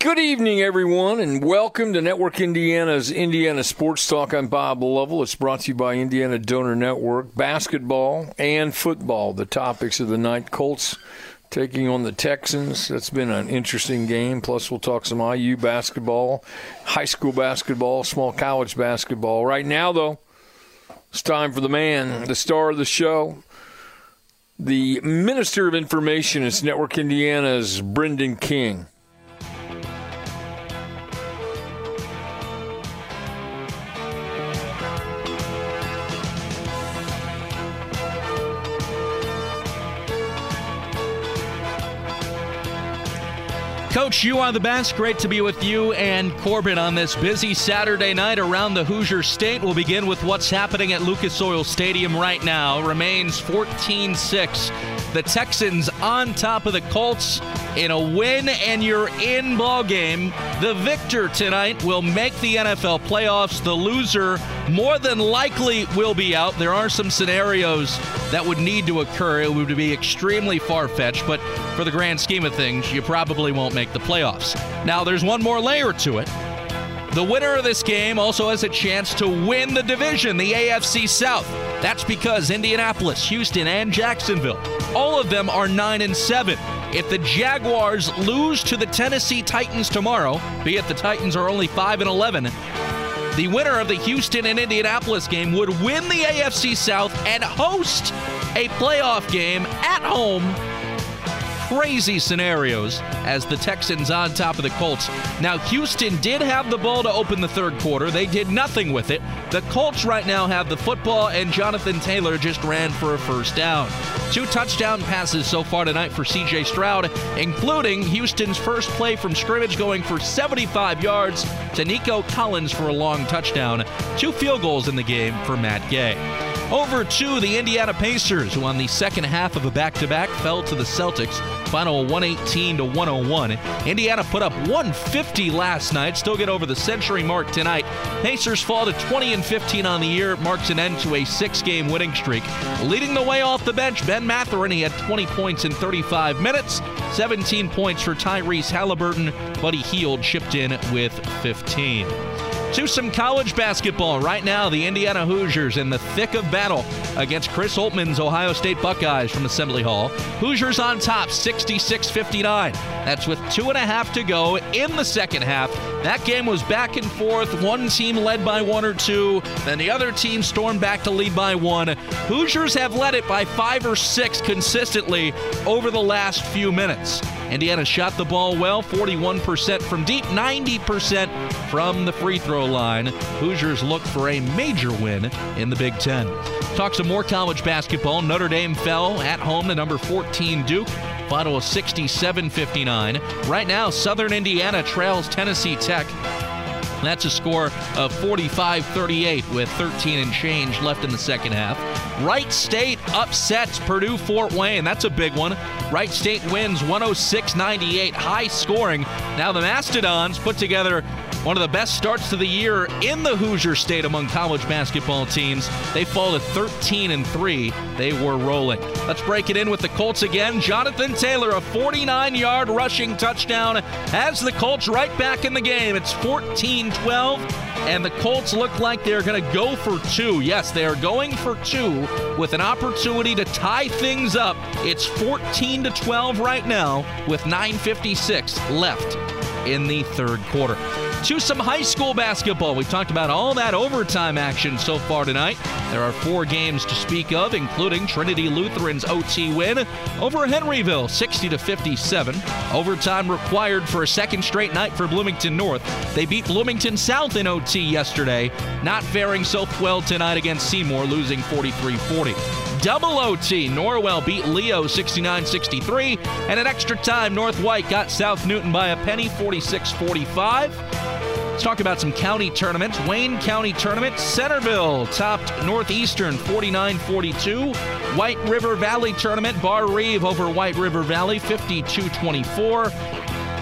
Good evening, everyone, and welcome to Network Indiana's Indiana Sports Talk. I'm Bob Lovell. It's brought to you by Indiana Donor Network. Basketball and football, the topics of the night. Colts taking on the Texans. That's been an interesting game. Plus, we'll talk some IU basketball, high school basketball, small college basketball. Right now, though, it's time for the man, the star of the show. The Minister of Information is Network Indiana's Brendan King. Coach, you are the best. Great to be with you and Corbin on this busy Saturday night around the Hoosier State. We'll begin with what's happening at Lucas Oil Stadium right now. Remains 14 6. The Texans on top of the Colts in a win, and you're in ball game. The victor tonight will make the NFL playoffs. The loser more than likely will be out. There are some scenarios that would need to occur. It would be extremely far fetched, but for the grand scheme of things, you probably won't make the playoffs. Now, there's one more layer to it. The winner of this game also has a chance to win the division, the AFC South. That's because Indianapolis, Houston, and Jacksonville, all of them are 9 and 7. If the Jaguars lose to the Tennessee Titans tomorrow, be it the Titans are only 5 and 11, the winner of the Houston and Indianapolis game would win the AFC South and host a playoff game at home crazy scenarios as the Texans on top of the Colts. Now, Houston did have the ball to open the third quarter. They did nothing with it. The Colts right now have the football, and Jonathan Taylor just ran for a first down. Two touchdown passes so far tonight for CJ Stroud, including Houston's first play from scrimmage going for 75 yards to Nico Collins for a long touchdown. Two field goals in the game for Matt Gay. Over to the Indiana Pacers, who on the second half of a back to back fell to the Celtics. Final 118 to 101. Indiana put up 150 last night, still get over the century mark tonight. Pacers fall to 20 and 15 on the year, marks an end to a six game winning streak. Leading the way off the bench, Ben Mathurin, he had 20 points in 35 minutes, 17 points for Tyrese Halliburton. Buddy Hield chipped in with 15 to some college basketball. Right now, the Indiana Hoosiers in the thick of battle against Chris Holtmann's Ohio State Buckeyes from Assembly Hall. Hoosiers on top, 66 59. That's with two and a half to go in the second half. That game was back and forth. One team led by one or two, then the other team stormed back to lead by one. Hoosiers have led it by five or six consistently over the last few minutes. Indiana shot the ball well, 41% from deep, 90% from the free throw line. Hoosiers look for a major win in the Big Ten. Talk some more college basketball. Notre Dame fell at home to number 14 Duke. Final of 67 59. Right now, Southern Indiana trails Tennessee Tech. That's a score of 45 38 with 13 and change left in the second half. Wright State upsets Purdue Fort Wayne. That's a big one. Wright State wins 106 98, high scoring. Now the Mastodons put together one of the best starts to the year in the Hoosier State among college basketball teams. They fall to 13 and 3. They were rolling. Let's break it in with the Colts again. Jonathan Taylor, a 49 yard rushing touchdown, has the Colts right back in the game. It's 14 12, and the Colts look like they're going to go for two. Yes, they are going for two with an opportunity to tie things up. It's 14 to 12 right now with 9.56 left in the third quarter to some high school basketball. We've talked about all that overtime action so far tonight. There are four games to speak of, including Trinity Lutheran's OT win over Henryville, 60 to 57. Overtime required for a second straight night for Bloomington North. They beat Bloomington South in OT yesterday, not faring so well tonight against Seymour, losing 43 40 double OT. Norwell beat Leo 69 63. And at extra time, North White got South Newton by a penny 46 45. Let's talk about some county tournaments. Wayne County Tournament, Centerville topped Northeastern 49 42. White River Valley Tournament, Barr-Reeve over White River Valley 52 24.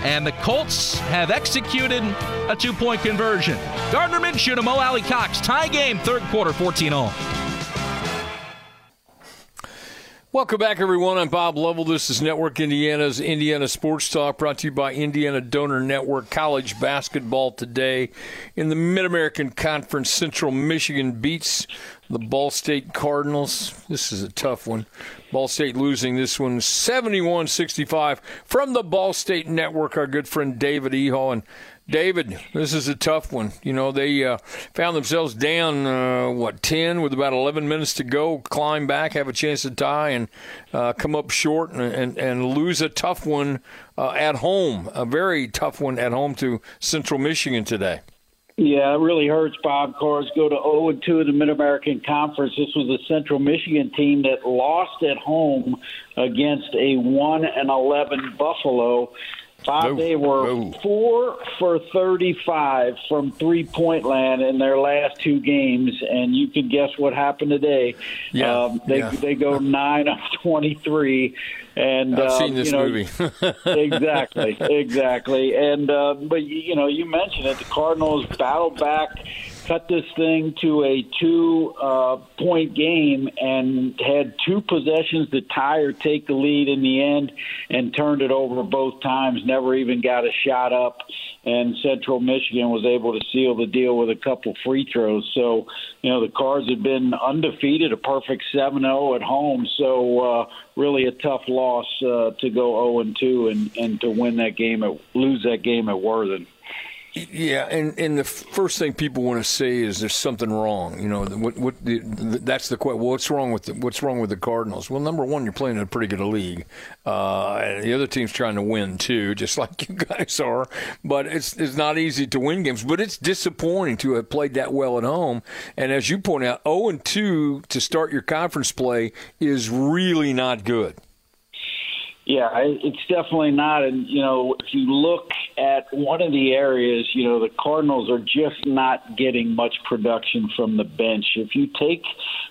And the Colts have executed a two point conversion. Gardner Minshew to Mo Alie-Cox. Tie game, third quarter, 14 all. Welcome back, everyone. I'm Bob Lovell. This is Network Indiana's Indiana Sports Talk, brought to you by Indiana Donor Network. College basketball today in the Mid American Conference. Central Michigan beats the Ball State Cardinals. This is a tough one. Ball State losing this one 71 65 from the Ball State Network. Our good friend David Eha. And David, this is a tough one. You know, they uh, found themselves down, uh, what, 10 with about 11 minutes to go, climb back, have a chance to tie, and uh, come up short and, and, and lose a tough one uh, at home, a very tough one at home to Central Michigan today. Yeah, it really hurts, Bob. Cars go to 0 and 2 in the Mid American Conference. This was a Central Michigan team that lost at home against a 1 and 11 Buffalo. Bob, they were four for 35 from three point land in their last two games, and you can guess what happened today. Yeah, um, they yeah. they go nine of 23. And I've uh, seen this you know, movie. exactly, exactly. And uh, but you know, you mentioned it. The Cardinals battled back, cut this thing to a two uh, point game, and had two possessions to tie or take the lead in the end, and turned it over both times. Never even got a shot up. And Central Michigan was able to seal the deal with a couple free throws. So, you know, the Cards had been undefeated, a perfect 7 0 at home. So, uh, really a tough loss uh, to go 0 2 and, and to win that game, at, lose that game at Worthen. Yeah, and, and the first thing people want to say is there's something wrong. You know, what what the, that's the question. What's wrong with the, what's wrong with the Cardinals? Well, number one, you're playing in a pretty good league. Uh, the other team's trying to win too, just like you guys are. But it's it's not easy to win games. But it's disappointing to have played that well at home. And as you point out, 0 and 2 to start your conference play is really not good. Yeah, it's definitely not. And, you know, if you look at one of the areas, you know, the Cardinals are just not getting much production from the bench. If you take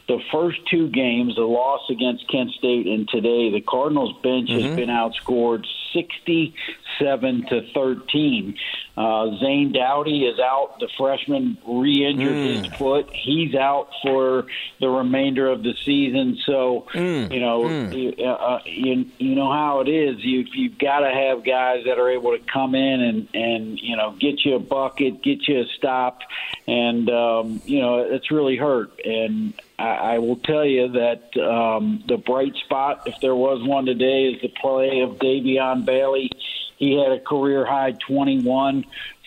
the first two games, the loss against Kent State and today, the Cardinals bench mm-hmm. has been outscored 67 to 13. Uh, Zane Dowdy is out. The freshman re-injured mm. his foot. He's out for the remainder of the season. So mm. you know, mm. you, uh, you you know how it is. You you've got to have guys that are able to come in and and you know get you a bucket, get you a stop, and um, you know it's really hurt. And I, I will tell you that um, the bright spot, if there was one today, is the play of Davion Bailey. He had a career high 21,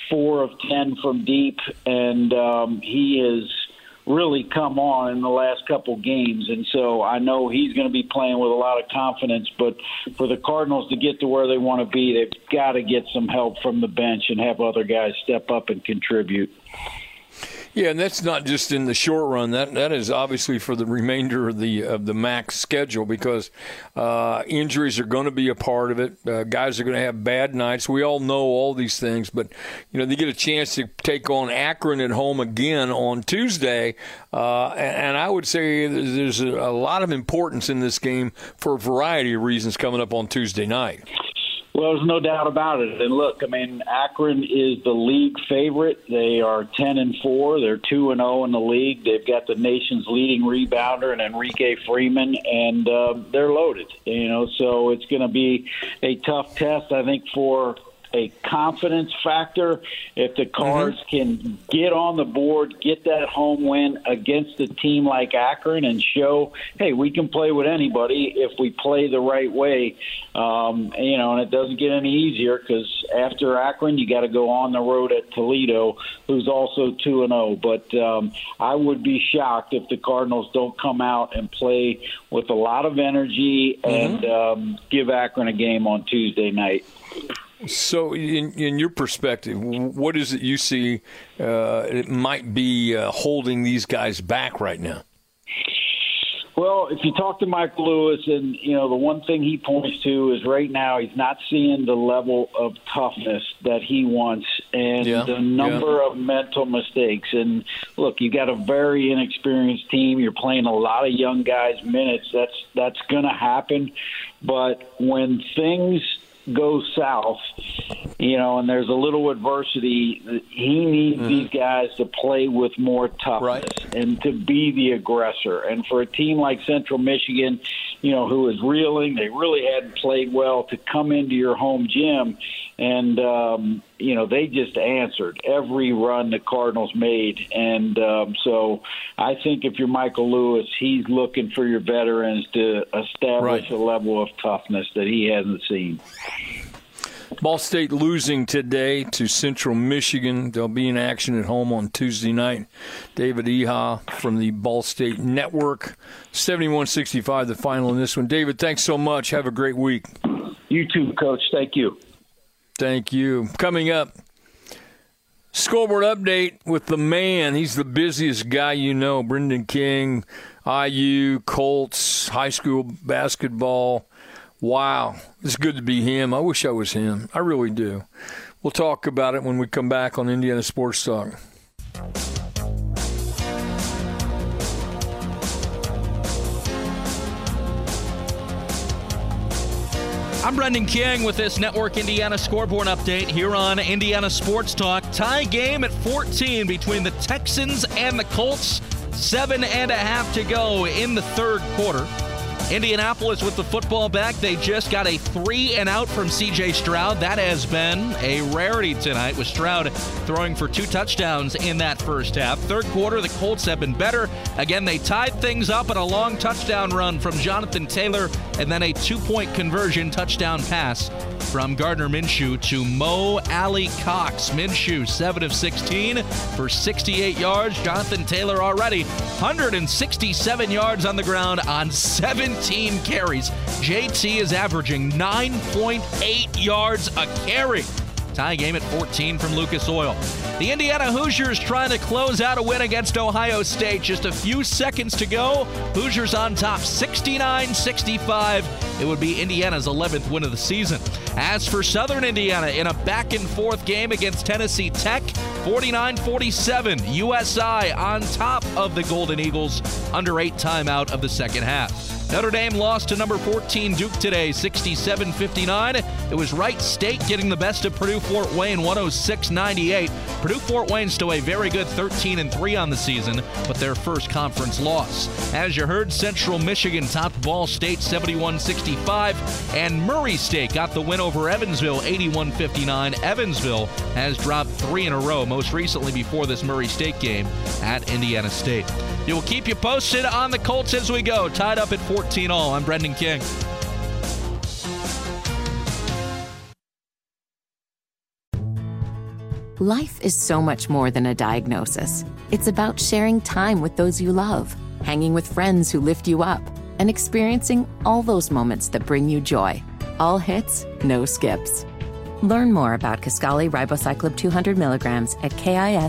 four of 10 from deep, and um, he has really come on in the last couple games. And so I know he's going to be playing with a lot of confidence. But for the Cardinals to get to where they want to be, they've got to get some help from the bench and have other guys step up and contribute. Yeah, and that's not just in the short run. That that is obviously for the remainder of the of the MAC schedule because uh, injuries are going to be a part of it. Uh, guys are going to have bad nights. We all know all these things, but you know they get a chance to take on Akron at home again on Tuesday, uh, and, and, I would say there's a, a lot of importance in this game for a variety of reasons coming up on Tuesday night. Well, there's no doubt about it. And look, I mean, Akron is the league favorite. They are 10 and 4. They're 2 and 0 in the league. They've got the nation's leading rebounder and Enrique Freeman, and uh, they're loaded. You know, so it's going to be a tough test, I think, for a confidence factor. If the Cards mm-hmm. can get on the board, get that home win against a team like Akron, and show, hey, we can play with anybody if we play the right way. Um, you know, and it doesn't get any easier because after Akron, you got to go on the road at Toledo, who's also two and zero. Oh. But um, I would be shocked if the Cardinals don't come out and play with a lot of energy mm-hmm. and um, give Akron a game on Tuesday night. So, in, in your perspective, what is it you see uh, it might be uh, holding these guys back right now? Well, if you talk to Mike Lewis, and you know the one thing he points to is right now he's not seeing the level of toughness that he wants and yeah. the number yeah. of mental mistakes. And look, you got a very inexperienced team. You're playing a lot of young guys minutes. That's that's going to happen. But when things go south, you know, and there's a little adversity, he needs mm-hmm. these guys to play with more toughness right. and to be the aggressor. And for a team like Central Michigan, you know, who was reeling, they really hadn't played well to come into your home gym and um, you know they just answered every run the Cardinals made, and um, so I think if you're Michael Lewis, he's looking for your veterans to establish right. a level of toughness that he hasn't seen. Ball State losing today to Central Michigan. They'll be in action at home on Tuesday night. David Eha from the Ball State Network. 71 65, the final in this one. David, thanks so much. Have a great week. You too, Coach. Thank you. Thank you. Coming up, scoreboard update with the man. He's the busiest guy you know. Brendan King, IU, Colts, high school basketball. Wow, it's good to be him. I wish I was him. I really do. We'll talk about it when we come back on Indiana Sports Talk. I'm Brendan King with this Network Indiana scoreboard update here on Indiana Sports Talk. Tie game at 14 between the Texans and the Colts. Seven and a half to go in the third quarter. Indianapolis with the football back. They just got a three and out from CJ Stroud. That has been a rarity tonight with Stroud throwing for two touchdowns in that first half. Third quarter, the Colts have been better. Again, they tied things up in a long touchdown run from Jonathan Taylor and then a two point conversion touchdown pass from Gardner Minshew to Mo Alie-Cox. Minshew, 7 of 16 for 68 yards. Jonathan Taylor already 167 yards on the ground on 17 carries. JT is averaging 9.8 yards a carry. Tie game at 14 from Lucas Oil. The Indiana Hoosiers trying to close out a win against Ohio State. Just a few seconds to go. Hoosiers on top 69 65. It would be Indiana's 11th win of the season. As for Southern Indiana, in a back and forth game against Tennessee Tech, 49 47. USI on top of the Golden Eagles under eight timeout of the second half. Notre Dame lost to number 14 Duke today, 67 59. It was Wright State getting the best of Purdue Fort Wayne, 106 98. Purdue Fort Wayne still a very good 13 and 3 on the season, but their first conference loss. As you heard, Central Michigan topped Ball State 71 65, and Murray State got the win over Evansville 81 59. Evansville has dropped three in a row, most recently before this Murray State game at Indiana State. We will keep you posted on the Colts as we go, tied up at 14. 14 all. I'm Brendan King. Life is so much more than a diagnosis. It's about sharing time with those you love, hanging with friends who lift you up, and experiencing all those moments that bring you joy. All hits, no skips. Learn more about Kisqali Ribociclib 200 milligrams at kisqali.com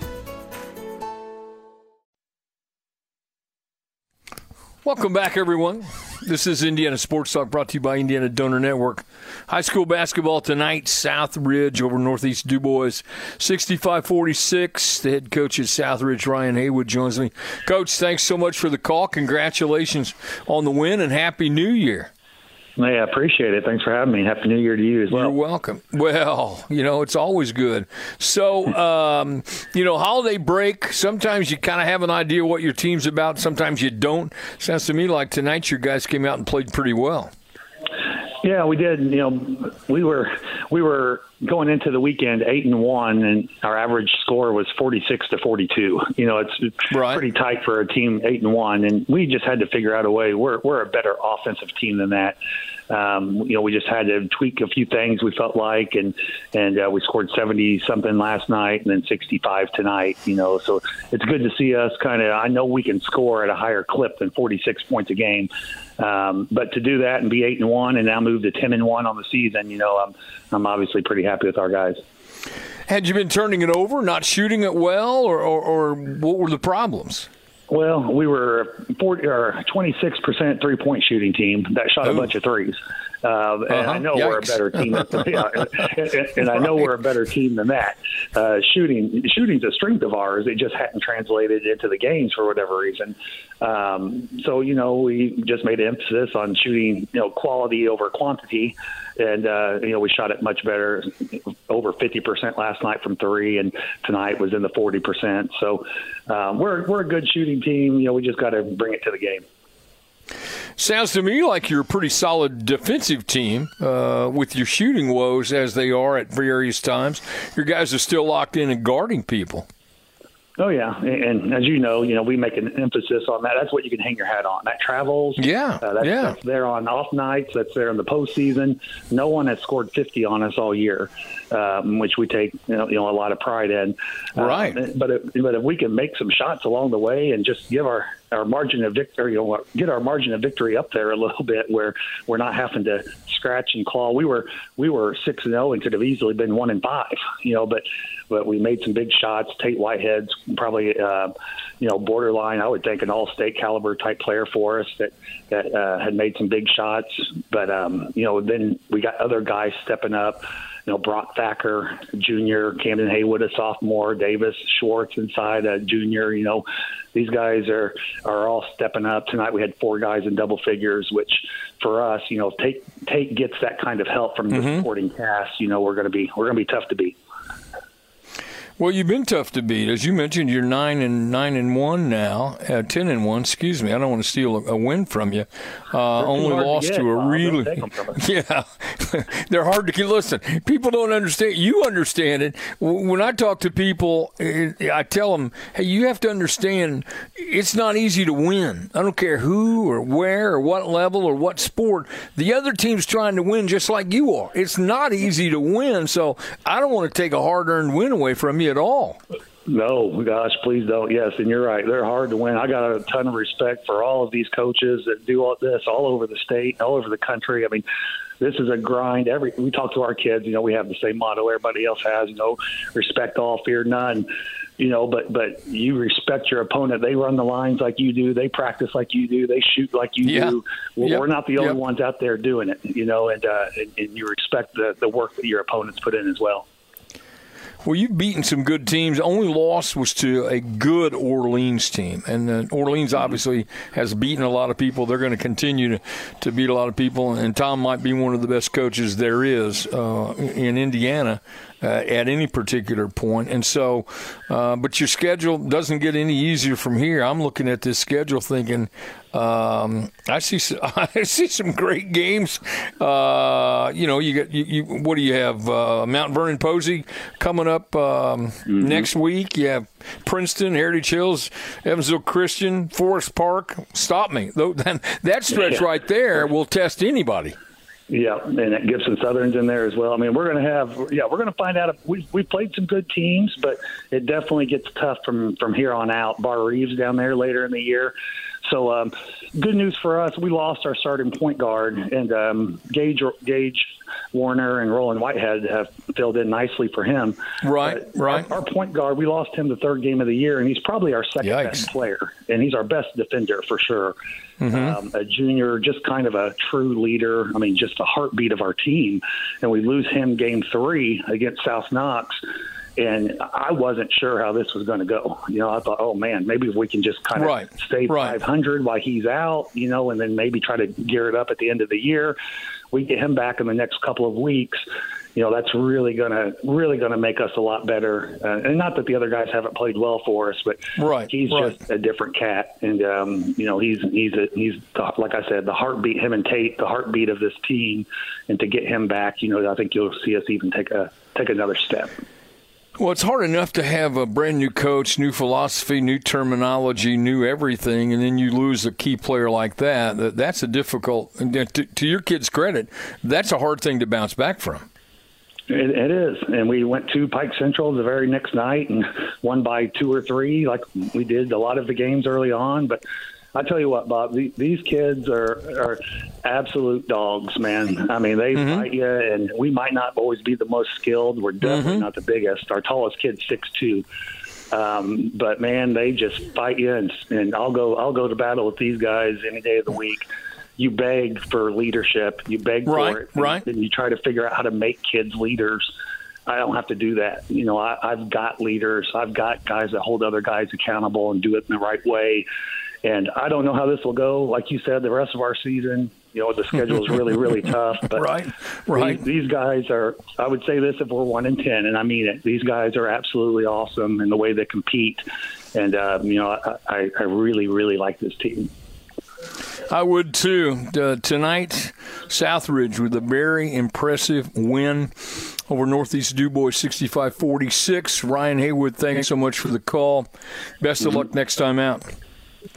Welcome back, everyone. This is Indiana Sports Talk brought to you by Indiana Donor Network. High school basketball tonight, Southridge over Northeast Dubois, 65 46. The head coach at Southridge, Ryan Haywood, joins me. Coach, thanks so much for the call. Congratulations on the win and Happy New Year. Yeah, I appreciate it. Thanks for having me. Happy New Year to you as well. You're welcome. Well, you know, it's always good. So, um, you know, holiday break, sometimes you kind of have an idea what your team's about, sometimes you don't. Sounds to me like tonight your guys came out and played pretty well. Yeah, we did. You know, we were we were going into the weekend eight and one, and our average score was forty six to forty two. You know, it's right. pretty tight for a team eight and one, and we just had to figure out a way. We're we're a better offensive team than that. Um, you know, we just had to tweak a few things we felt like, and and uh, we scored seventy something last night, and then sixty five tonight. You know, so it's good to see us kind of. I know we can score at a higher clip than forty six points a game. Um, but to do that and be eight and one, and now move to ten and one on the season, you know, I'm I'm obviously pretty happy with our guys. Had you been turning it over, not shooting it well, or, or, or what were the problems? Well, we were 40 or 26 percent three point shooting team that shot Ooh. a bunch of threes. Uh, and Uh-huh. I know we're a better team, yeah, and, and I know we're a better team than that. Uh, shooting, shooting's a strength of ours. It just hadn't translated into the games for whatever reason. Um, so you know, we just made emphasis on shooting, you know, quality over quantity, and uh, you know, we shot it much better, over 50 percent last night from three, and tonight was in the 40 percent. So um, we're we're a good shooting team. You know, we just got to bring it to the game. Sounds to me like you're a pretty solid defensive team uh, with your shooting woes as they are at various times. Your guys are still locked in and guarding people. Oh yeah, and, and as you know, you know we make an emphasis on that. That's what you can hang your hat on. That travels. Yeah, uh, that's, yeah. that's there on off nights. That's there in the postseason. No one has scored 50 on us all year, um, which we take you know, you know a lot of pride in. Uh, Right. but if, but if we can make some shots along the way and just give our our margin of victory, you know, get our margin of victory up there a little bit, where we're not having to scratch and claw. We were we were six and zero and could have easily been one and five, you know, but but we made some big shots. Tate Whitehead's probably uh, you know borderline. I would think an all-state caliber type player for us that that uh, had made some big shots. But um, you know, then we got other guys stepping up. You know, Brock Thacker, junior, Camden Haywood, a sophomore, Davis Schwartz inside, a junior. You know, these guys are are all stepping up. Tonight we had four guys in double figures, which for us, you know, if Tate Tate gets that kind of help from the supporting cast, you know, we're going to be we're going to be tough to beat. Well, you've been tough to beat, as you mentioned. You're nine and nine and one now, uh, ten and one. Excuse me. I don't want to steal a, a win from you. Uh, only hard to lost get, to a. Really, take 'em from us. yeah. They're hard to get. Listen, people don't understand. You understand it. When I talk to people, eh, I tell them, "Hey, you have to understand. It's not easy to win. I don't care who or where or what level or what sport. The other team's trying to win just like you are. It's not easy to win. So I don't want to take a hard-earned win away from you at all. No, gosh, please don't. Yes, and you're right. They're hard to win. I got a ton of respect for all of these coaches that do all this all over the state, all over the country. I mean, this is a grind. Every we talk to our kids, you know, we have the same motto everybody else has. You know, respect all, fear none. You know, but but you respect your opponent. They run the lines like you do. They practice like you do. They shoot like you Yeah. do. Well, Yep. We're not the only Yep. ones out there doing it. You know, and, uh, and and you respect the the work that your opponents put in as well. Well, you've beaten some good teams. Only loss was to a good Orleans team, and uh, Orleans obviously has beaten a lot of people. They're going to continue to, to beat a lot of people, and Tom might be one of the best coaches there is uh, in Indiana uh, at any particular point. And so, uh, but your schedule doesn't get any easier from here. I'm looking at this schedule, thinking. Um, I see. s- I see some great games. Uh, you know, you get you, you. What do you have? Uh, Mount Vernon Posey coming up um, next week. You have Princeton, Heritage Hills, Evansville Christian, Forest Park. Stop me. That, that stretch right there will test anybody. Yeah, and that Gibson Southern's in there as well. I mean, we're going to have, yeah, we're going to find out. If we we played some good teams, but it definitely gets tough from from here on out. Barr-Reeve's down there later in the year. So, um, good news for us. We lost our starting point guard, and um, Gage Gage Warner and Roland Whitehead have filled in nicely for him. Right, But right. Our, our point guard, we lost him the third game of the year, and he's probably our second Yikes. best player, and he's our best defender for sure. Mm-hmm. Um, a junior, just kind of a true leader. I mean, just the heartbeat of our team. And we lose him game three against South Knox. And I wasn't sure how this was going to go. You know, I thought, oh man, maybe if we can just kind of Right, stay right. 500 while he's out, you know, and then maybe try to gear it up at the end of the year. We get him back in the next couple of weeks. You know, that's really gonna really gonna make us a lot better. Uh, and not that the other guys haven't played well for us, but Right, he's right. just a different cat. And um, you know, he's he's a, he's the, like I said, the heartbeat. Him and Tate, the heartbeat of this team. And to get him back, you know, I think you'll see us even take a take another step. Well, it's hard enough to have a brand new coach, new philosophy, new terminology, new everything, and then you lose a key player like that. That- That's a difficult. To, to your kid's credit, that's a hard thing to bounce back from. It, it is, and we went to Pike Central the very next night and won by two or three, like we did a lot of the games early on. But I tell you what, Bob, the, these kids are are absolute dogs, man. I mean, they fight you, and we might not always be the most skilled. We're definitely not the biggest. Our tallest kid's six two. Um, but man, they just fight you, and, and I'll go I'll go to battle with these guys any day of the week. You beg for leadership, you beg right, for it, right, and you try to figure out how to make kids leaders. I don't have to do that. You know, I, I've got leaders. I've got guys that hold other guys accountable and do it in the right way. And I don't know how this will go. Like you said, the rest of our season, you know, the schedule is really, really tough. But right, right. These, these, guys are. I would say this if we're one in ten, and I mean it. These guys are absolutely awesome in the way they compete, and um, you know, I, I really, really like this team. I would too. Uh, tonight, Southridge with a very impressive win over Northeast Dubois 65 46. Ryan Haywood, thanks so much for the call. Best of mm-hmm. luck next time out.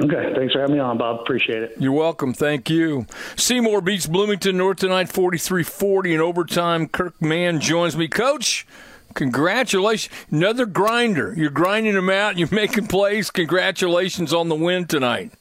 Okay, thanks for having me on, Bob. Appreciate it. You're welcome. Thank you. Seymour beats Bloomington North tonight 43-40 in overtime. Kirk Mann joins me. Coach, congratulations. Another grinder. You're grinding them out. You're making plays. Congratulations on the win tonight.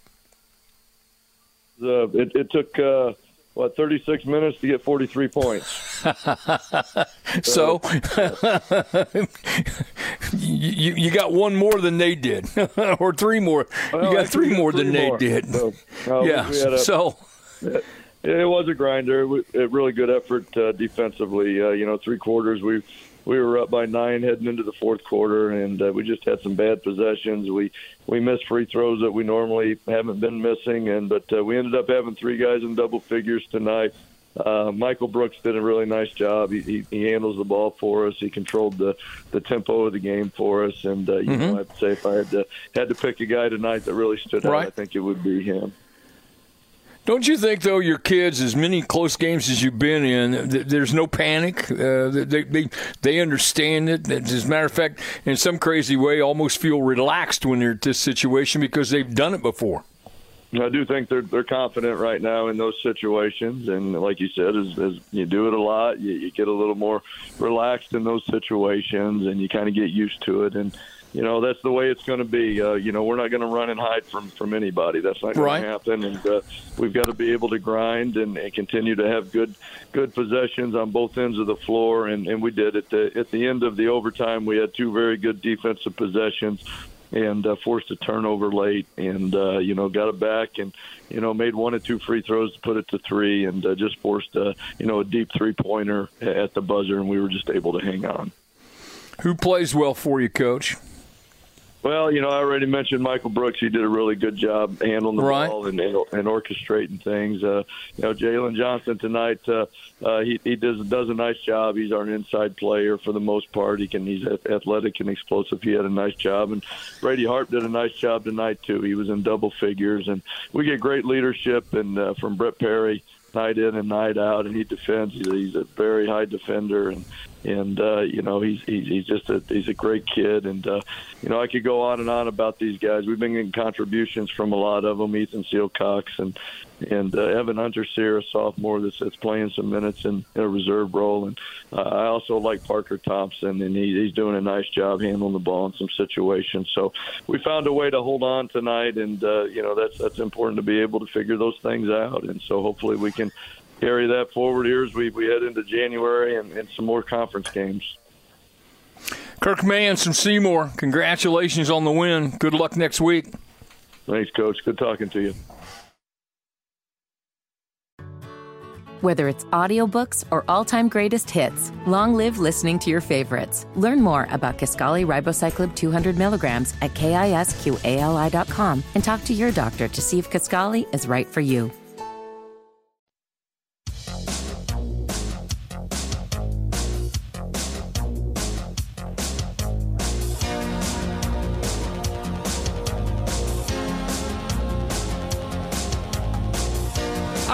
Uh, it, it, took uh, what 36 minutes to get 43 points. so you, you got one more than they did, or three more. Well, you got three more three than more. they did. So, uh, yeah. A, so. It, it was a grinder. A really good effort uh, defensively. Uh, you know, three quarters we we were up by nine heading into the fourth quarter, and uh, we just had some bad possessions. We we missed free throws that we normally haven't been missing, and but uh, we ended up having three guys in double figures tonight. Uh, Michael Brooks did a really nice job. He, he, he handles the ball for us. He controlled the, the tempo of the game for us. And uh, you mm-hmm. know, I'd say if I had to had to pick a guy tonight that really stood right. out, I think it would be him. Don't you think, though, your kids, as many close games as you've been in, there's no panic. Uh, they, they they understand it. As a matter of fact, in some crazy way, almost feel relaxed when they're at this situation because they've done it before. I do think they're they're confident right now in those situations, and like you said, as, as you do it a lot, you, you get a little more relaxed in those situations, and you kind of get used to it. And you know that's the way it's going to be. Uh, you know, we're not going to run and hide from from anybody. That's not going right. to happen, and uh, we've got to be able to grind and, and continue to have good good possessions on both ends of the floor. And, and we did at the at the end of the overtime. We had two very good defensive possessions and uh, forced a turnover late, and uh, you know got it back, and you know made one or two free throws to put it to three, and uh, just forced a you know a deep three pointer at the buzzer, and we were just able to hang on. Who plays well for you, Coach? Well, you know, I already mentioned Michael Brooks. He did a really good job handling the right. ball and, and, and orchestrating things. Uh, you know, Jalen Johnson tonight, uh, uh, he, he does does a nice job. He's our inside player for the most part. He can he's athletic and explosive. He had a nice job, and Brady Harp did a nice job tonight too. He was in double figures, and we get great leadership and uh, from Brett Perry night in and night out, and he defends. He's a very high defender, and and uh, you know he's, he's he's just a he's a great kid, and uh, you know I could go on and on about these guys. We've been getting contributions from a lot of them, Ethan Sealcox and and uh, Evan Hunter Sear, a sophomore that's, that's playing some minutes in, in a reserve role, and uh, I also like Parker Thompson, and he, he's doing a nice job handling the ball in some situations. So we found a way to hold on tonight, and uh, you know that's that's important to be able to figure those things out, and so hopefully we can carry that forward here as we, we head into January and, and some more conference games. Kirk Mann from Seymour, congratulations on the win. Good luck next week. Thanks, Coach. Good talking to you. Whether it's audiobooks or all-time greatest hits, long live listening to your favorites. Learn more about Kisqali Ribociclib 200 milligrams at kisqali.com and talk to your doctor to see if Kisqali is right for you.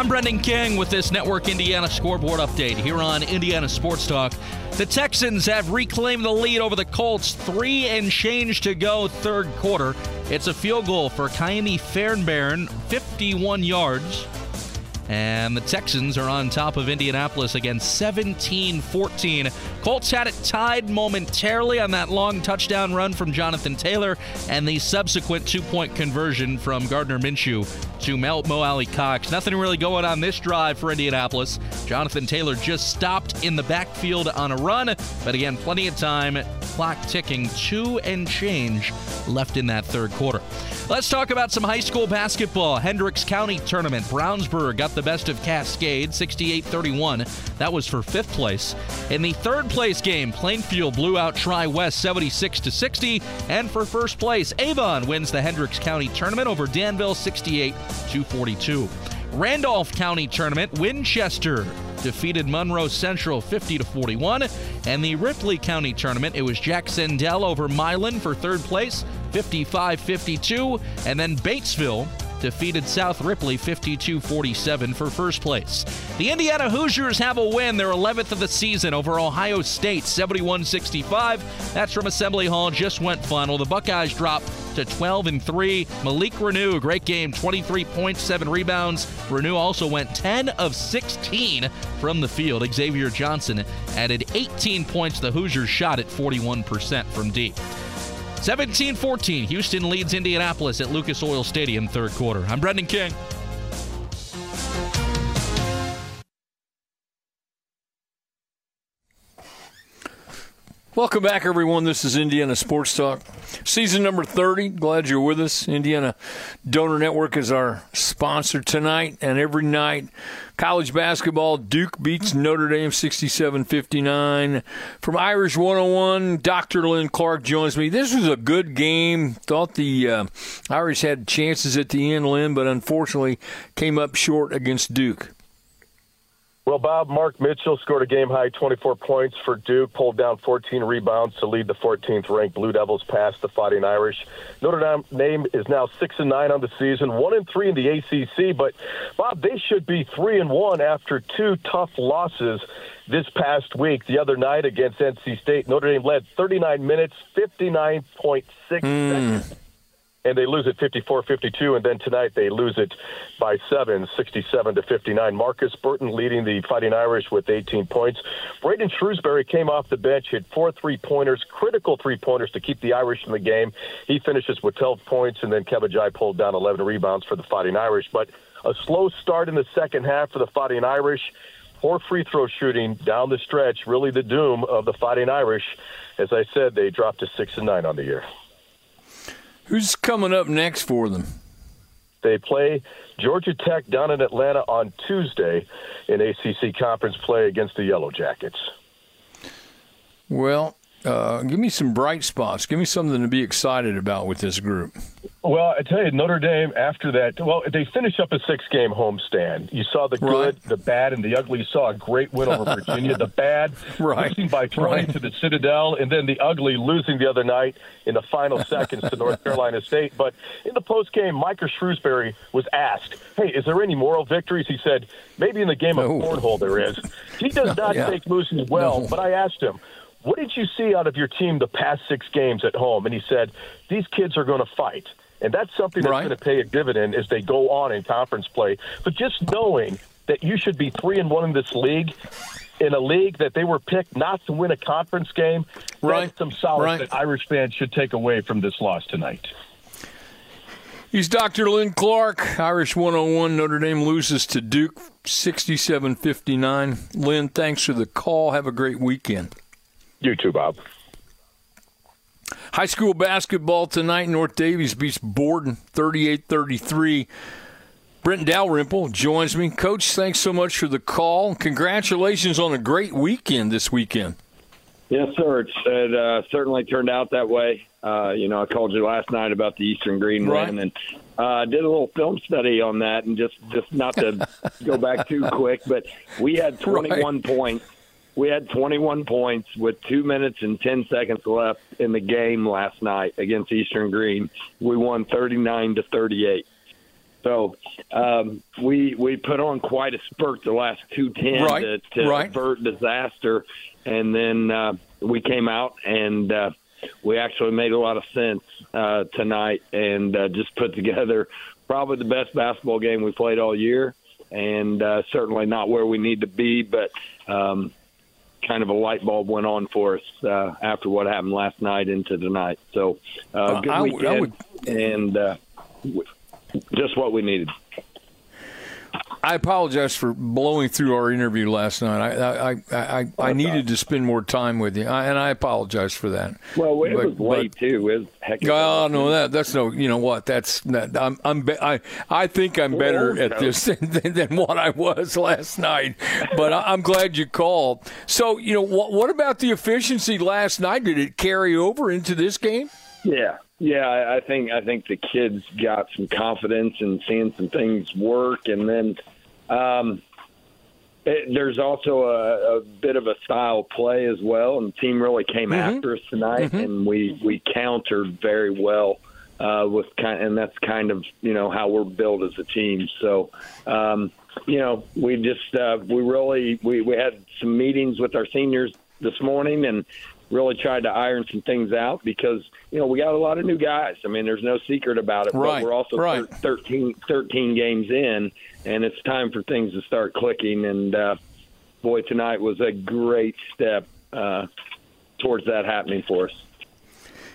Brendan King with this Network Indiana scoreboard update here on Indiana Sports Talk. The Texans have reclaimed the lead over the Colts, three and change to go, third quarter. It's a field goal for Ka'imi Fairbairn, 51 yards. And the Texans are on top of Indianapolis again 17 14. Colts had it tied momentarily on that long touchdown run from Jonathan Taylor and the subsequent two point conversion from Gardner Minshew to Mo, Mo Alie-Cox. Nothing really going on this drive for Indianapolis. Jonathan Taylor just stopped in the backfield on a run, but again, plenty of time clock ticking, two and change left in that third quarter. Let's talk about some high school basketball. Hendricks County Tournament. Brownsburg got the best of Cascade, 68 31. That was for fifth place. In the third place game, Plainfield blew out Tri West 76 60. And for first place, Avon wins the Hendricks County Tournament over Danville 68 242. Randolph County Tournament, Winchester defeated Monroe Central 50 to 41, and the Ripley County Tournament, it was Jac-Cen-Del over Milan for third place, 55-52, and then Batesville defeated South Ripley 52 47 for first place. The Indiana Hoosiers have a win, their 11th of the season over Ohio State 71 65. That's from Assembly Hall, just went final. The Buckeyes drop to 12 and 3. Malik Reneau, great game, 23 points, 7 rebounds. Reneau also went 10 of 16 from the field. Xavier Johnson added 18 points. The Hoosiers shot at 41% from deep. 17 14, Houston leads Indianapolis at Lucas Oil Stadium, third quarter. I'm Brendan King. Welcome back, everyone. This is Indiana Sports Talk. Season number 30. Glad you're with us. Indiana Donor Network is our sponsor tonight and every night. College basketball, Duke beats Notre Dame 67 59. From Irish 101, Dr. Len Clark joins me. This was a good game. Thought the uh, Irish had chances at the end, Len, but unfortunately came up short against Duke. Well, Bob, Mark Mitchell scored a game high 24 points for Duke, pulled down 14 rebounds to lead the 14th ranked Blue Devils past the Fighting Irish. Notre Dame is now 6 and 9 on the season, 1 and 3 in the ACC, but Bob, they should be 3 and 1 after two tough losses this past week. The other night against NC State, Notre Dame led 39 minutes, 59.6 mm. seconds and they lose it 54-52 and then tonight they lose it by 7 67 to 59 Markus Burton leading the fighting irish with 18 points. Braeden Shrewsbury came off the bench hit four three-pointers critical three-pointers to keep the irish in the game. He finishes with 12 points and then Kebba pulled down 11 rebounds for the fighting irish. But a slow start in the second half for the fighting irish. Poor free throw shooting down the stretch really the doom of the fighting irish. As i said they dropped to 6 and 9 on the year Who's coming up next for them? They play Georgia Tech down in Atlanta on Tuesday in ACC conference play against the Yellow Jackets. Well, uh, give me some bright spots. Give me something to be excited about with this group. Well, I tell you, Notre Dame after that, well, they finish up a six-game homestand. You saw the good, right. the bad, and the ugly. You saw a great win over Virginia. the bad, right. losing by 20 right. to the Citadel, and then the ugly losing the other night in the final seconds to North Carolina State. But in the post-game, Micah Shrewsbury was asked, "Hey, is there any moral victories?" He said, "Maybe in the game of cornhole there is." He does not yeah. take losing well, no. but I asked him what did you see out of your team the past six games at home? And he said, these kids are going to fight. And that's something that's right. going to pay a dividend as they go on in conference play. But just knowing that you should be three and one in this league, in a league that they were picked not to win a conference game, right. that's some solace right. that Irish fans should take away from this loss tonight. He's Dr. Len Clark, Irish 101. Notre Dame loses to Duke 67 59. Len, thanks for the call. Have a great weekend. You too, Bob. High school basketball tonight. North Daviess beats Borden 38 33. Brent Dalrymple joins me. Coach, thanks so much for the call. Congratulations on a great weekend this weekend. Yes, sir. it uh, certainly turned out that way. Uh, you know, I called you last night about the Eastern Green right. win, and uh, did a little film study on that, and just just not to go back too quick, but we had 21 right. points we had 21 points with two minutes and 10 seconds left in the game last night against Eastern Green. We won 39 to 38. So um, we we put on quite a spurt the last two ten right, to, to right. avert disaster, and then uh, we came out and uh, we actually made a lot of sense uh, tonight and uh, just put together probably the best basketball game we played all year, and uh, certainly not where we need to be, but um, kind of a light bulb went on for us uh, after what happened last night into tonight. So, uh, good weekend, would... and uh, just what we needed. I apologize for blowing through our interview last night. I I I, I, I needed to spend more time with you, I, and I apologize for that. Well, it but, was late but, too. It was heck. Oh no, that that's no. You know what? That's that, I'm I'm be, I I think I'm better well, at this than, than, what I was last night. But I, am glad you called. So you know what? What about the efficiency last night? Did it carry over into this game? Yeah, yeah, I think I think the kids got some confidence and seeing some things work, and then um, it, there's also a, a bit of a style play as well, and the team really came mm-hmm. after us tonight, mm-hmm. and we we countered very well uh, with kind, and that's kind of you know how we're built as a team. So. Um, you know, we just uh, we really we, we had some meetings with our seniors this morning, and really tried to iron some things out because you know we got a lot of new guys. I mean, there's no secret about it. Right. But we're also right. 13, 13 games in, and it's time for things to start clicking. And uh, boy, tonight was a great step uh, towards that happening for us.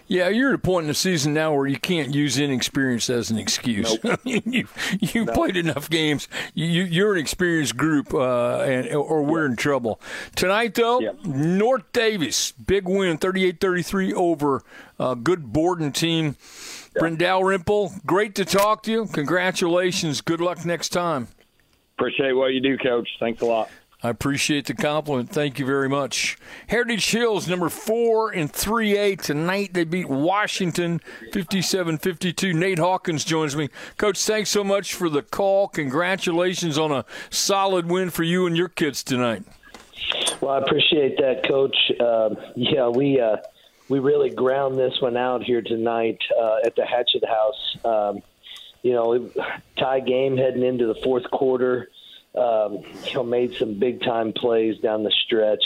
Yeah, you're at a point in the season now where you can't use inexperience as an excuse. Nope. you you've nope. played enough games. You, are an experienced group, uh, and or we're in trouble tonight. Though yep. North Daviess, big win, 38-33 over a good Borden team. Yep. Brent Dalrymple, great to talk to you. Congratulations. Good luck next time. Appreciate what you do, Coach. Thanks a lot. I appreciate the compliment. Thank you very much. Heritage Hills, number four and 3A. Tonight they beat Washington 57 52. Nate Hawkins joins me. Coach, thanks so much for the call. Congratulations on a solid win for you and your kids tonight. Well, I appreciate that, Coach. Uh, yeah, we. Uh, we really ground this one out here tonight uh, at the Hatchet House. Um, you know, tie game heading into the fourth quarter um, you know, made some big time plays down the stretch.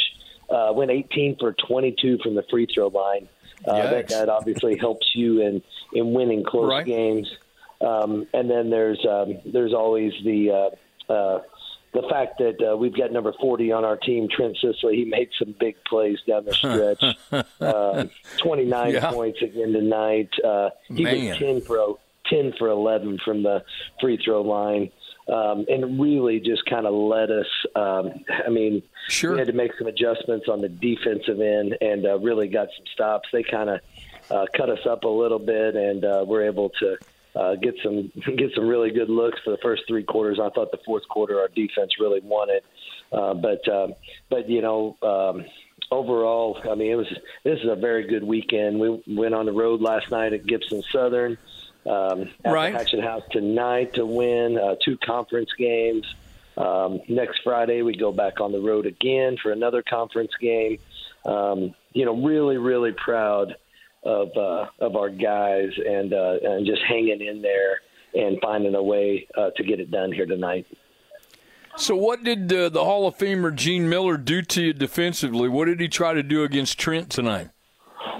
Uh, went 18 for 22 from the free throw line. Uh, that, that obviously helps you in in winning close right. games. Um, and then there's um, there's always the uh, uh, the fact that uh, we've got number 40 on our team, Trent Sisley. He made some big plays down the stretch. uh, 29 yeah. points again tonight. Uh, he Man. was 10 for 10 for 11 from the free throw line um, and really just kind of let us. Um, I mean, sure. we had to make some adjustments on the defensive end, and uh, really got some stops. They kind of uh, cut us up a little bit, and uh, we're able to. Uh, get some get some really good looks for the first three quarters. I thought the fourth quarter our defense really won it, uh, but uh, but you know um, overall, I mean it was this is a very good weekend. We went on the road last night at Gibson Southern um, at right. the Hatchet House tonight to win uh, two conference games. Um, next Friday, we go back on the road again for another conference game. Um, you know, really, really proud of uh, of our guys and uh, and just hanging in there and finding a way uh, to get it done here tonight. So, what did uh, the Hall of Famer Gene Miller do to you defensively? What did he try to do against Trent tonight?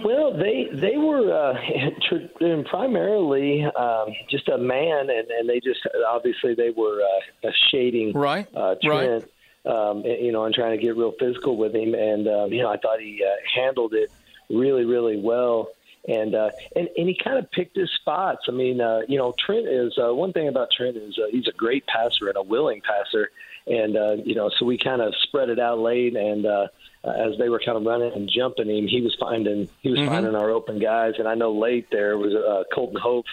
Well, they they were uh, tr- primarily um, just a man, and, and they just obviously they were uh, shading right, uh, Trent, right. Um, you know, and trying to get real physical with him. And um, you know, I thought he uh, handled it really, really well. And uh, and and he kind of picked his spots. I mean, uh, you know, Trent is uh, one thing about Trent is uh, he's a great passer and a willing passer. And uh, you know, so we kind of spread it out late and. Uh, uh, as they were kind of running and jumping him, he was finding he was mm-hmm. finding our open guys. And I know late there was uh, Colton Hope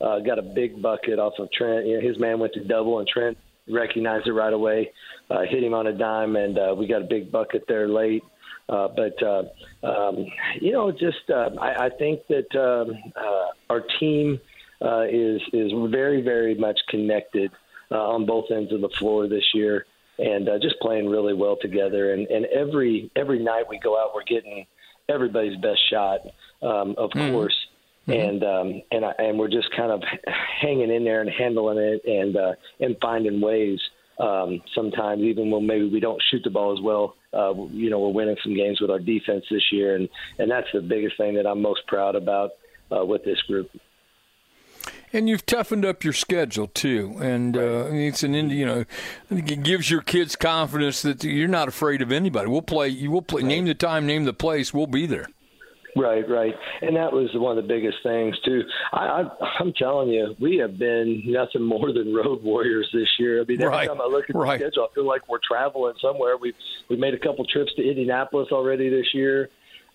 uh, got a big bucket off of Trent. You know, his man went to double, and Trent recognized it right away, uh, hit him on a dime, and uh, we got a big bucket there late. Uh, but uh, um, you know, just uh, I, I think that um, uh, our team uh, is is very very much connected uh, on both ends of the floor this year and uh, just playing really well together. And, and every every night we go out, we're getting everybody's best shot, um, of mm-hmm. course. Mm-hmm. And um, and I, and we're just kind of hanging in there and handling it and uh, and finding ways. Um, sometimes even when maybe we don't shoot the ball as well, uh, you know, we're winning some games with our defense this year, and and that's the biggest thing that I'm most proud about uh, with this group. And you've toughened up your schedule too, and uh, it's an you know, it gives your kids confidence that you're not afraid of anybody. We'll play. You will play. Name the time, name the place. We'll be there. Right, right, and that was one of the biggest things too. I, I, I'm telling you, we have been nothing more than road warriors this year. I mean, every right. time I look at the right. schedule, I feel like we're traveling somewhere. We've we've made a couple trips to Indianapolis already this year,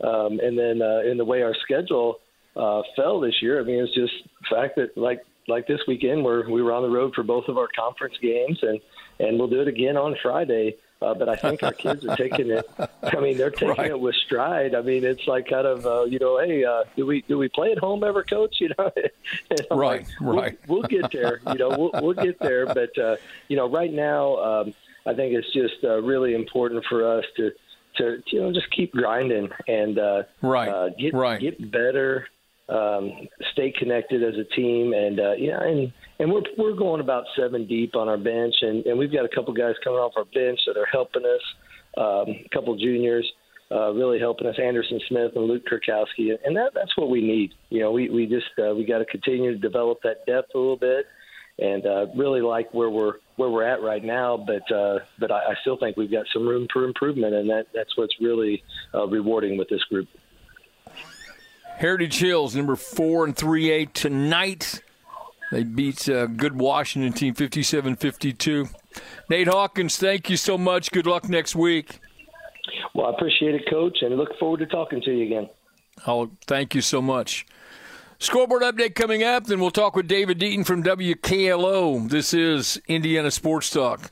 um, and then uh, in the way our schedule uh, fell this year, I mean, it's just the fact that like like this weekend, where we were on the road for both of our conference games, and and we'll do it again on Friday. Uh, but I think our kids are taking it. I mean, they're taking Right. it with stride. I mean, it's like kind of uh, you know, hey, uh, do we do we play at home ever, coach? You know, And I'm Right, we'll- right. We'll, get there. You know, we'll, we'll get there. But uh, you know, right now, um, I think it's just uh, really important for us to to you know just keep grinding and uh, Right, uh, get right. get better, um, stay connected as a team, and uh, yeah, and and we're we're going about seven deep on our bench, and, and we've got a couple guys coming off our bench that are helping us. Um, a couple juniors uh, really helping us, Anderson Smith and Luke Kurkowski, and that that's what we need. You know, we we just uh, we got to continue to develop that depth a little bit, and uh, really like where we're where we're at right now. But uh, but I, I still think we've got some room for improvement, and that that's what's really uh, rewarding with this group. Heritage Hills, number four and three eight tonight. They beat a good Washington team 57 52. Nate Hawkins, thank you so much. Good luck next week. Well, I appreciate it, Coach, and look forward to talking to you again. Oh, thank you so much. Scoreboard update coming up, then we'll talk with David Deaton from WKLO. This is Indiana Sports Talk.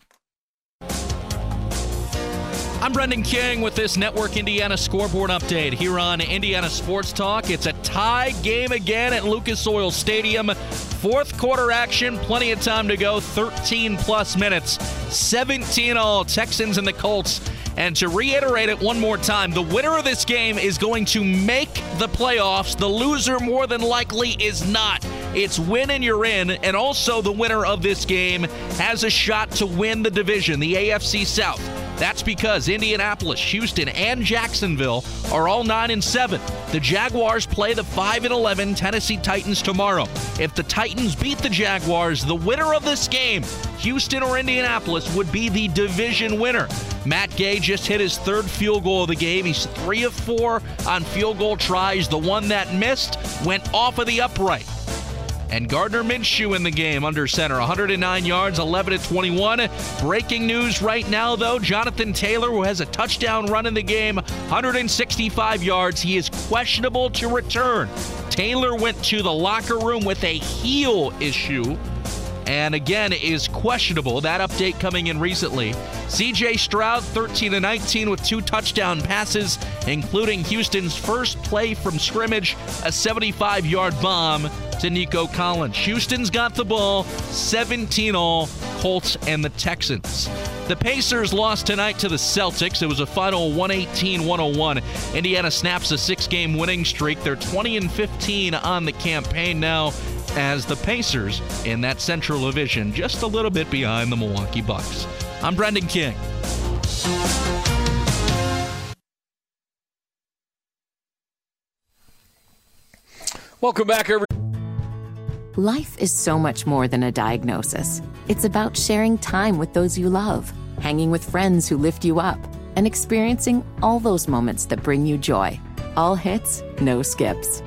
I'm Brendan King with this Network Indiana scoreboard update here on Indiana Sports Talk. It's a tie game again at Lucas Oil Stadium. Fourth quarter action, plenty of time to go, 13 plus minutes, 17 all. Texans and the Colts. And to reiterate it one more time, the winner of this game is going to make the playoffs. The loser, more than likely, is not. It's win and you're in. And also, the winner of this game has a shot to win the division, the AFC South. That's because Indianapolis, Houston, and Jacksonville are all 9 and 7. The Jaguars play the 5 and 11 Tennessee Titans tomorrow. If the Titans beat the Jaguars, the winner of this game, Houston or Indianapolis, would be the division winner. Matt Gay just hit his third field goal of the game. He's 3 of 4 on field goal tries. The one that missed went off of the upright. And Gardner Minshew in the game under center, 109 yards, 11 to 21. Breaking news right now, though Jonathan Taylor, who has a touchdown run in the game, 165 yards. He is questionable to return. Taylor went to the locker room with a heel issue and again is questionable. That update coming in recently. CJ Stroud 13 to 19 with two touchdown passes, including Houston's first play from scrimmage, a 75-yard bomb to Nico Collins. Houston's got the ball, 17 all, Colts and the Texans. The Pacers lost tonight to the Celtics. It was a final 118-101. Indiana snaps a six-game winning streak. They're 20 and 15 on the campaign now as the Pacers in that Central Division, just a little bit behind the Milwaukee Bucks. I'm Brendan King. Welcome back, everyone. Life is so much more than a diagnosis. It's about sharing time with those you love, hanging with friends who lift you up, and experiencing all those moments that bring you joy. All hits, no skips.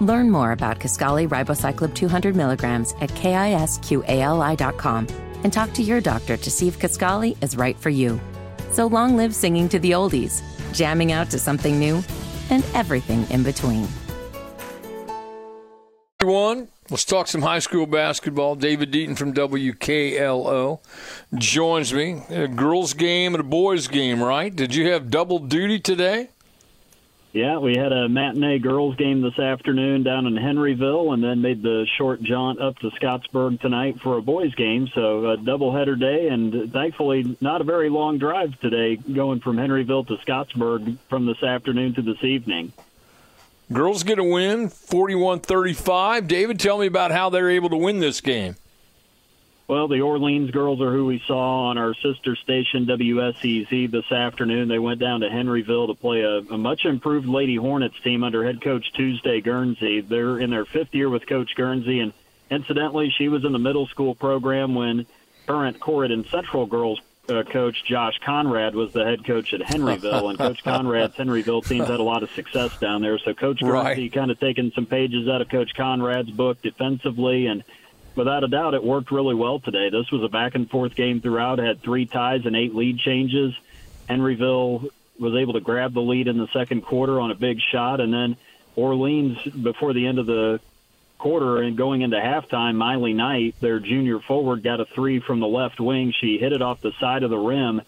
Learn more about Kisqali Ribociclib 200 milligrams at kisqali.com and talk to your doctor to see if Kisqali is right for you. So long live singing to the oldies, jamming out to something new, and everything in between. Everyone, let's talk some high school basketball. David Deaton from WKLO joins me. A girls' game and a boys' game, right? Did you have double duty today? Yeah, we had a matinee girls game this afternoon down in Henryville, and then made the short jaunt up to Scottsburg tonight for a boys game. So a doubleheader day, and thankfully not a very long drive today, going from Henryville to Scottsburg from this afternoon to this evening. Girls get a win, 41-35. David, tell me about how they're able to win this game. Well, the Orleans girls are who we saw on our sister station WSEZ this afternoon. They went down to Henryville to play a, a much improved Lady Hornets team under head coach Tuesday Guernsey. They're in their fifth year with Coach Guernsey, and incidentally, she was in the middle school program when current Corydon Central girls uh, coach Josh Conrad was the head coach at Henryville, and Coach Conrad's Henryville teams had a lot of success down there. So Coach Guernsey Right. kind of taking some pages out of Coach Conrad's book defensively, and without a doubt, it worked really well today. This was a back and forth game throughout. It had three ties and eight lead changes. Henryville was able to grab the lead in the second quarter on a big shot, and then Orleans before the end of the quarter and going into halftime, Miley Knight, their junior forward, got a three from the left wing. She hit it off the side of the rim.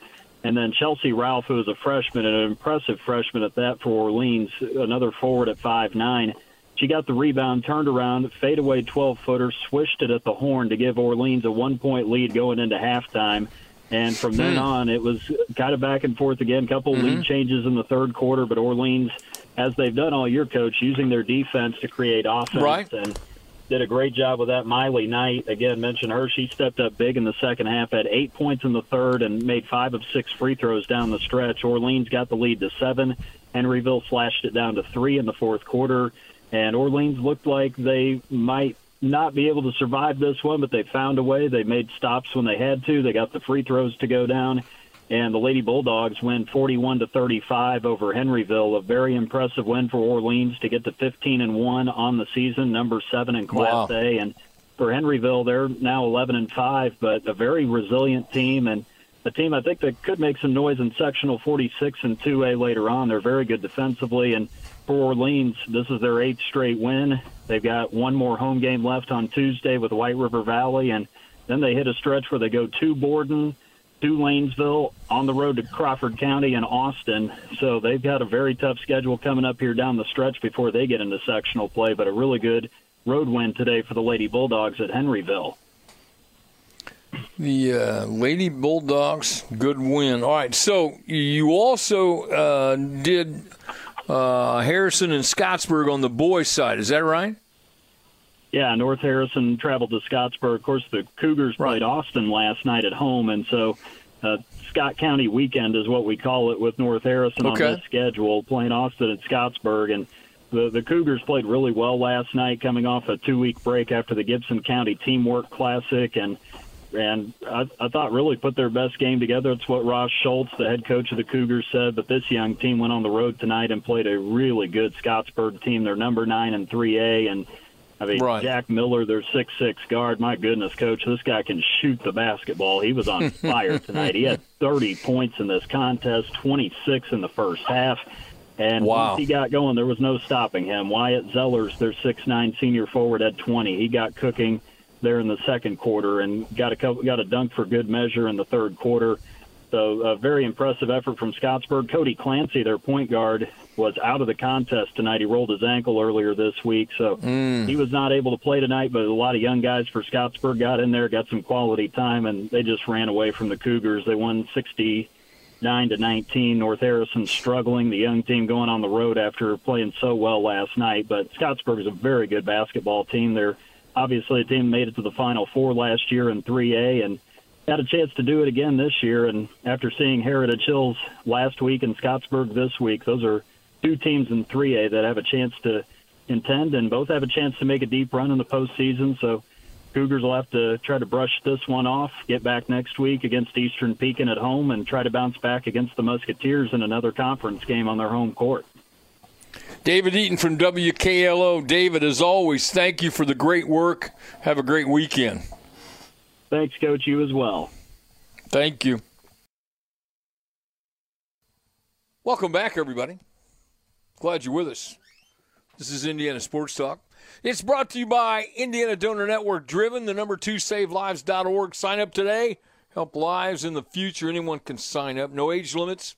And then Chelsea Ralph, who is a freshman, and an impressive freshman at that for Orleans, another forward at five nine. She got the rebound, turned around, fadeaway 12 footer, swished it at the horn to give Orleans a one point lead going into halftime. And from then Hmm. on, it was kind of back and forth again. Couple Mm-hmm. lead changes in the third quarter, but Orleans, as they've done all year, coach, using their defense to create offense Right. and did a great job with that. Miley Knight, again, mentioned her. She stepped up big in the second half, had eight points in the third, and made five of six free throws down the stretch. Orleans got the lead to seven. Henryville slashed it down to three in the fourth quarter. And Orleans looked like they might not be able to survive this one, but they found a way. They made stops when they had to. They got the free throws to go down. And the Lady Bulldogs win 41 to 35 over Henryville. A very impressive win for Orleans to get to 15 and 1 on the season, number 7 in Class Wow. A. And for Henryville, they're now 11 and 5, but a very resilient team and a team I think that could make some noise in sectional 46 and 2A later on. They're very good defensively and for Orleans, this is their eighth straight win. They've got one more home game left on Tuesday with White River Valley, and then they hit a stretch where they go to Borden, to Lanesville, on the road to Crawford County and Austin. So they've got a very tough schedule coming up here down the stretch before they get into sectional play, but a really good road win today for the Lady Bulldogs at Henryville. The uh, Lady Bulldogs, good win. All right, so you also uh, did uh, Harrison and Scottsburg on the boys' side. Is that right? Yeah, North Harrison traveled to Scottsburg. Of course, the Cougars played Austin last night at home, and so uh, Scott County weekend is what we call it with North Harrison Okay. on this schedule, playing Austin at Scottsburg. And the, the Cougars played really well last night, coming off a two week break after the Gibson County Teamwork Classic, and and I, I thought really put their best game together. It's what Ross Schultz, the head coach of the Cougars, said. But this young team went on the road tonight and played a really good Scottsburg team. They're number nine and three A, and I mean Right. Jack Miller, their six six guard. My goodness, coach, this guy can shoot the basketball. He was on fire tonight. He had 30 points in this contest, 26 in the first half. And Wow. once he got going, there was no stopping him. Wyatt Zellers, their six nine senior forward, had 20. He got cooking there in the second quarter and got a couple, got a dunk for good measure in the third quarter. So a very impressive effort from Scottsburg. Cody Clancy, their point guard, was out of the contest tonight. He rolled his ankle earlier this week, so mm. he was not able to play tonight. But a lot of young guys for Scottsburg got in there, got some quality time, and they just ran away from the Cougars. They won 69 to 19. North Harrison struggling. The young team going on the road after playing so well last night. But Scottsburg is a very good basketball team. They're obviously a team made it to the Final Four last year in 3A and had a chance to do it again this year. And after seeing Heritage Hills last week and Scottsburg this week, those are two teams in 3A that have a chance to intend, and both have a chance to make a deep run in the postseason. So Cougars will have to try to brush this one off, get back next week against Eastern Pekin at home, and try to bounce back against the Musketeers in another conference game on their home court. David Deaton from WKLO. David, as always, thank you for the great work. Have a great weekend. Thanks, Coach. You as well. Thank you. Welcome back, everybody. Glad you're with us. This is Indiana Sports Talk. It's brought to you by Indiana Donor Network Driven, the number two savelives.org. Sign up today. Help lives in the future. Anyone can sign up. No age limits,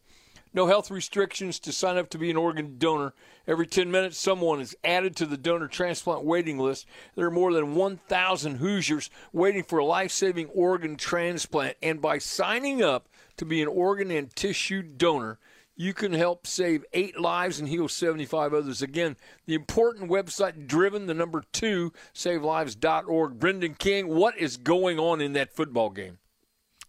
no health restrictions to sign up to be an organ donor. Every 10 minutes, someone is added to the donor transplant waiting list. There are more than 1,000 Hoosiers waiting for a life saving organ transplant. And by signing up to be an organ and tissue donor, you can help save eight lives and heal 75 others. Again, the important website driven, the number two, savelives.org. Brendan King, what is going on in that football game?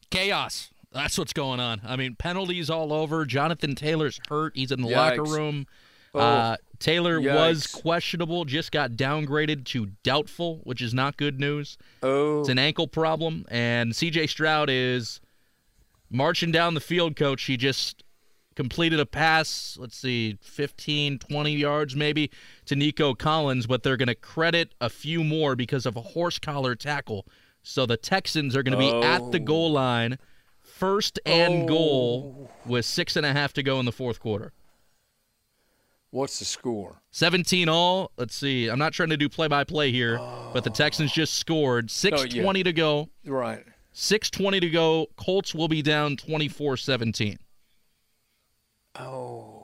Chaos. That's what's going on. I mean, penalties all over. Jonathan Taylor's hurt. He's in the Yikes. locker room. Oh, uh, Taylor was questionable, just got downgraded to doubtful, which is not good news. Oh, It's an ankle problem, and CJ Stroud is marching down the field, coach. He just completed a pass, let's see, 15, 20 yards maybe to Nico Collins, but they're going to credit a few more because of a horse collar tackle. So the Texans are going to be oh. at the goal line, first and oh. goal, with six and a half to go in the fourth quarter. What's the score? 17 all. Let's see. I'm not trying to do play by play here, oh. but the Texans just scored. 6:20 oh, yeah. to go. Right. 6:20 to go. Colts will be down 24-17. Oh,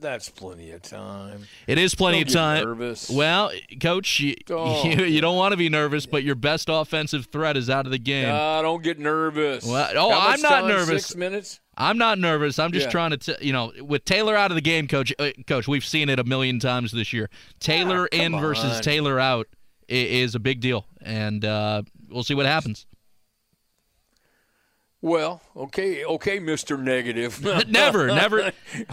that's plenty of time. It is plenty don't of time. Nervous. Well, coach, you, oh. you, you, don't want to be nervous, but your best offensive threat is out of the game. Uh, don't get nervous. Well, oh, I'm not time? nervous. Six minutes. I'm not nervous. I'm just yeah. trying to, t- you know, with Taylor out of the game, coach. Uh, coach, we've seen it a million times this year. Taylor ah, in on. versus Taylor out is a big deal, and uh, we'll see what happens. Well, okay, okay, Mister Negative. never, never.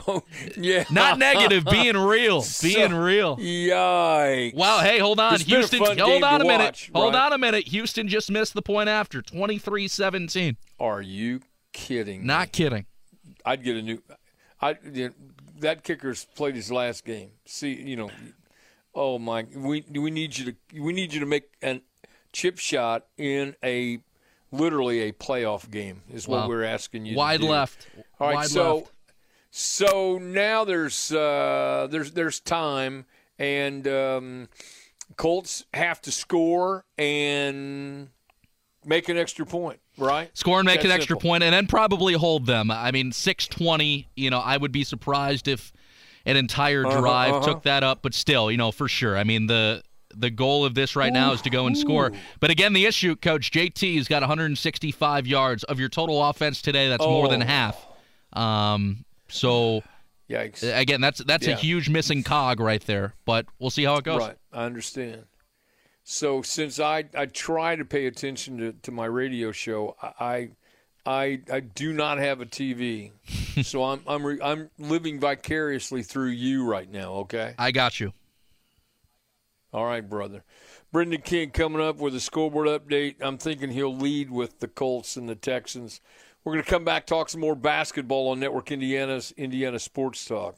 oh, yeah, not negative. Being real, being so, real. Yikes! Wow. Hey, hold on, it's Houston. hold on a minute. Watch, hold right? on a minute. Houston just missed the point after 23-17. Are you kidding? Not me? kidding. I'd get a new. I that kicker's played his last game. See, you know, oh my, we we need you to we need you to make a chip shot in a literally a playoff game is what wow. we're asking you. Wide left. All right, Wide so left. so now there's uh, there's there's time, and um, Colts have to score and make an extra point, right? Score and make That's an extra point, and then probably hold them. I mean, six twenty. You know, I would be surprised if an entire uh-huh, drive uh-huh, uh-huh. took that up, but still, you know, for sure. I mean, the the goal of this right now is to go and score. But again, the issue, Coach JT's got 165 yards of your total offense today. That's oh. more than oh. half. Um, so, yikes! Again, that's that's yeah. a huge missing cog right there. But we'll see how it goes. Right, I understand. So since I I try to pay attention to, to my radio show, I I I do not have a TV, so I'm I'm re, I'm living vicariously through you right now. Okay, I got you. All right, brother. Brendan King coming up with a scoreboard update. I'm thinking he'll lead with the Colts and the Texans. We're going to come back talk some more basketball on Network Indiana's Indiana Sports Talk.